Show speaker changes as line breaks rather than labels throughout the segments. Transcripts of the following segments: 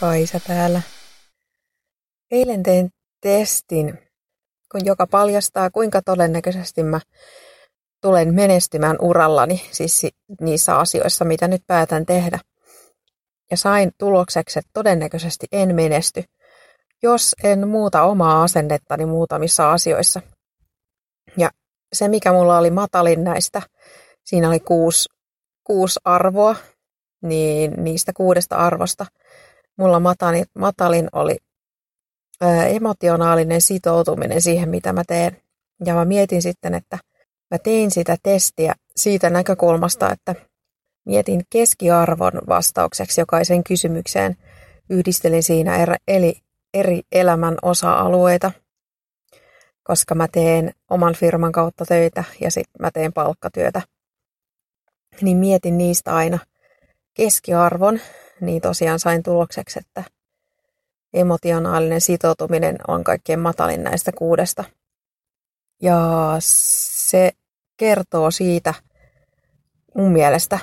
Kaisa täällä. Eilen tein testin, kun joka paljastaa, kuinka todennäköisesti mä tulen menestymään urallani, siis niissä asioissa, mitä nyt päätän tehdä. Ja sain tulokseksi, että todennäköisesti en menesty, jos en muuta omaa asennettani muutamissa asioissa. Ja se, mikä mulla oli matalin näistä, siinä oli kuusi, kuusi arvoa, niin niistä kuudesta arvosta mulla matalin, matalin oli ää, emotionaalinen sitoutuminen siihen, mitä mä teen. Ja mä mietin sitten, että mä tein sitä testiä siitä näkökulmasta, että mietin keskiarvon vastaukseksi jokaisen kysymykseen. Yhdistelin siinä eri, eli eri elämän osa-alueita, koska mä teen oman firman kautta töitä ja sitten mä teen palkkatyötä. Niin mietin niistä aina – keskiarvon, niin tosiaan sain tulokseksi, että emotionaalinen sitoutuminen on kaikkein matalin näistä kuudesta. Ja se kertoo siitä mun mielestä,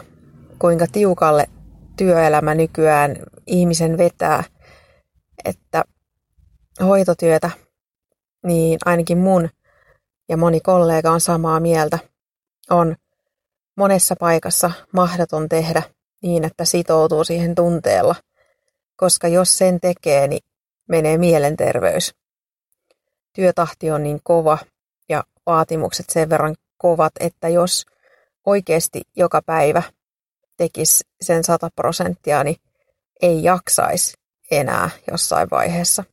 kuinka tiukalle työelämä nykyään ihmisen vetää, että hoitotyötä, niin ainakin mun ja moni kollega on samaa mieltä, on monessa paikassa mahdoton tehdä niin, että sitoutuu siihen tunteella, koska jos sen tekee, niin menee mielenterveys. Työtahti on niin kova ja vaatimukset sen verran kovat, että jos oikeasti joka päivä tekisi sen 100 prosenttia, niin ei jaksaisi enää jossain vaiheessa.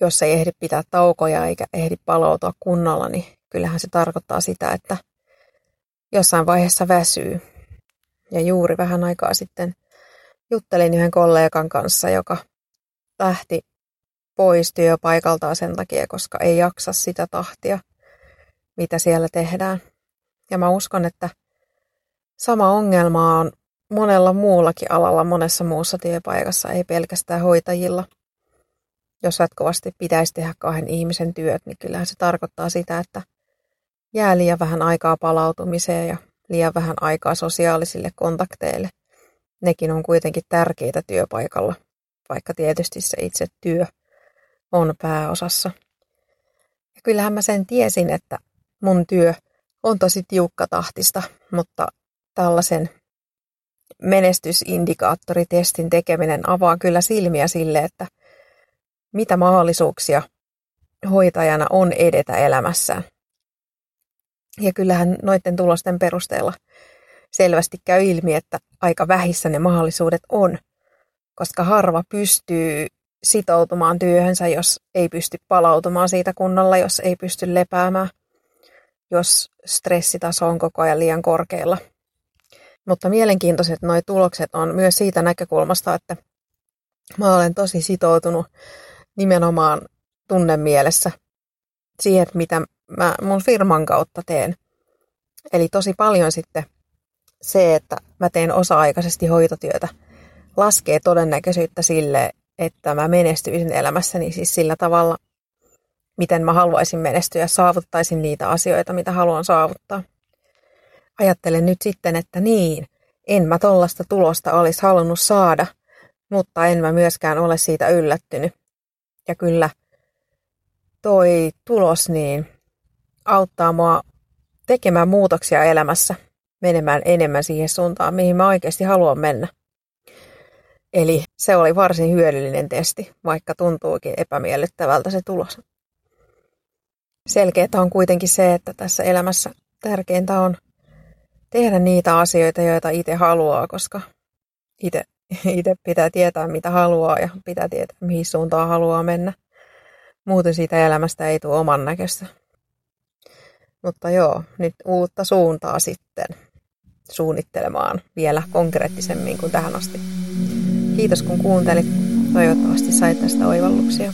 Jos ei ehdi pitää taukoja eikä ehdi palautua kunnolla, niin kyllähän se tarkoittaa sitä, että jossain vaiheessa väsyy ja juuri vähän aikaa sitten juttelin yhden kollegan kanssa, joka lähti pois työpaikaltaan sen takia, koska ei jaksa sitä tahtia, mitä siellä tehdään. Ja mä uskon, että sama ongelma on monella muullakin alalla, monessa muussa työpaikassa, ei pelkästään hoitajilla. Jos jatkuvasti pitäisi tehdä kahden ihmisen työt, niin kyllähän se tarkoittaa sitä, että jää liian vähän aikaa palautumiseen ja liian vähän aikaa sosiaalisille kontakteille. Nekin on kuitenkin tärkeitä työpaikalla, vaikka tietysti se itse työ on pääosassa. Ja kyllähän mä sen tiesin, että mun työ on tosi tiukka tahtista, mutta tällaisen menestysindikaattoritestin tekeminen avaa kyllä silmiä sille, että mitä mahdollisuuksia hoitajana on edetä elämässään. Ja kyllähän noiden tulosten perusteella selvästi käy ilmi, että aika vähissä ne mahdollisuudet on, koska harva pystyy sitoutumaan työhönsä, jos ei pysty palautumaan siitä kunnolla, jos ei pysty lepäämään, jos stressitaso on koko ajan liian korkealla. Mutta mielenkiintoiset nuo tulokset on myös siitä näkökulmasta, että mä olen tosi sitoutunut nimenomaan tunnemielessä siihen, että mitä mä mun firman kautta teen. Eli tosi paljon sitten se, että mä teen osa-aikaisesti hoitotyötä, laskee todennäköisyyttä sille, että mä menestyisin elämässäni siis sillä tavalla, miten mä haluaisin menestyä ja saavuttaisin niitä asioita, mitä haluan saavuttaa. Ajattelen nyt sitten, että niin, en mä tollasta tulosta olisi halunnut saada, mutta en mä myöskään ole siitä yllättynyt. Ja kyllä toi tulos, niin auttaa mua tekemään muutoksia elämässä, menemään enemmän siihen suuntaan, mihin mä oikeasti haluan mennä. Eli se oli varsin hyödyllinen testi, vaikka tuntuukin epämiellyttävältä se tulos. Selkeää on kuitenkin se, että tässä elämässä tärkeintä on tehdä niitä asioita, joita itse haluaa, koska itse, itse pitää tietää, mitä haluaa ja pitää tietää, mihin suuntaan haluaa mennä. Muuten siitä elämästä ei tule oman näköistä. Mutta joo, nyt uutta suuntaa sitten suunnittelemaan vielä konkreettisemmin kuin tähän asti. Kiitos kun kuuntelit. Toivottavasti sait tästä oivalluksia.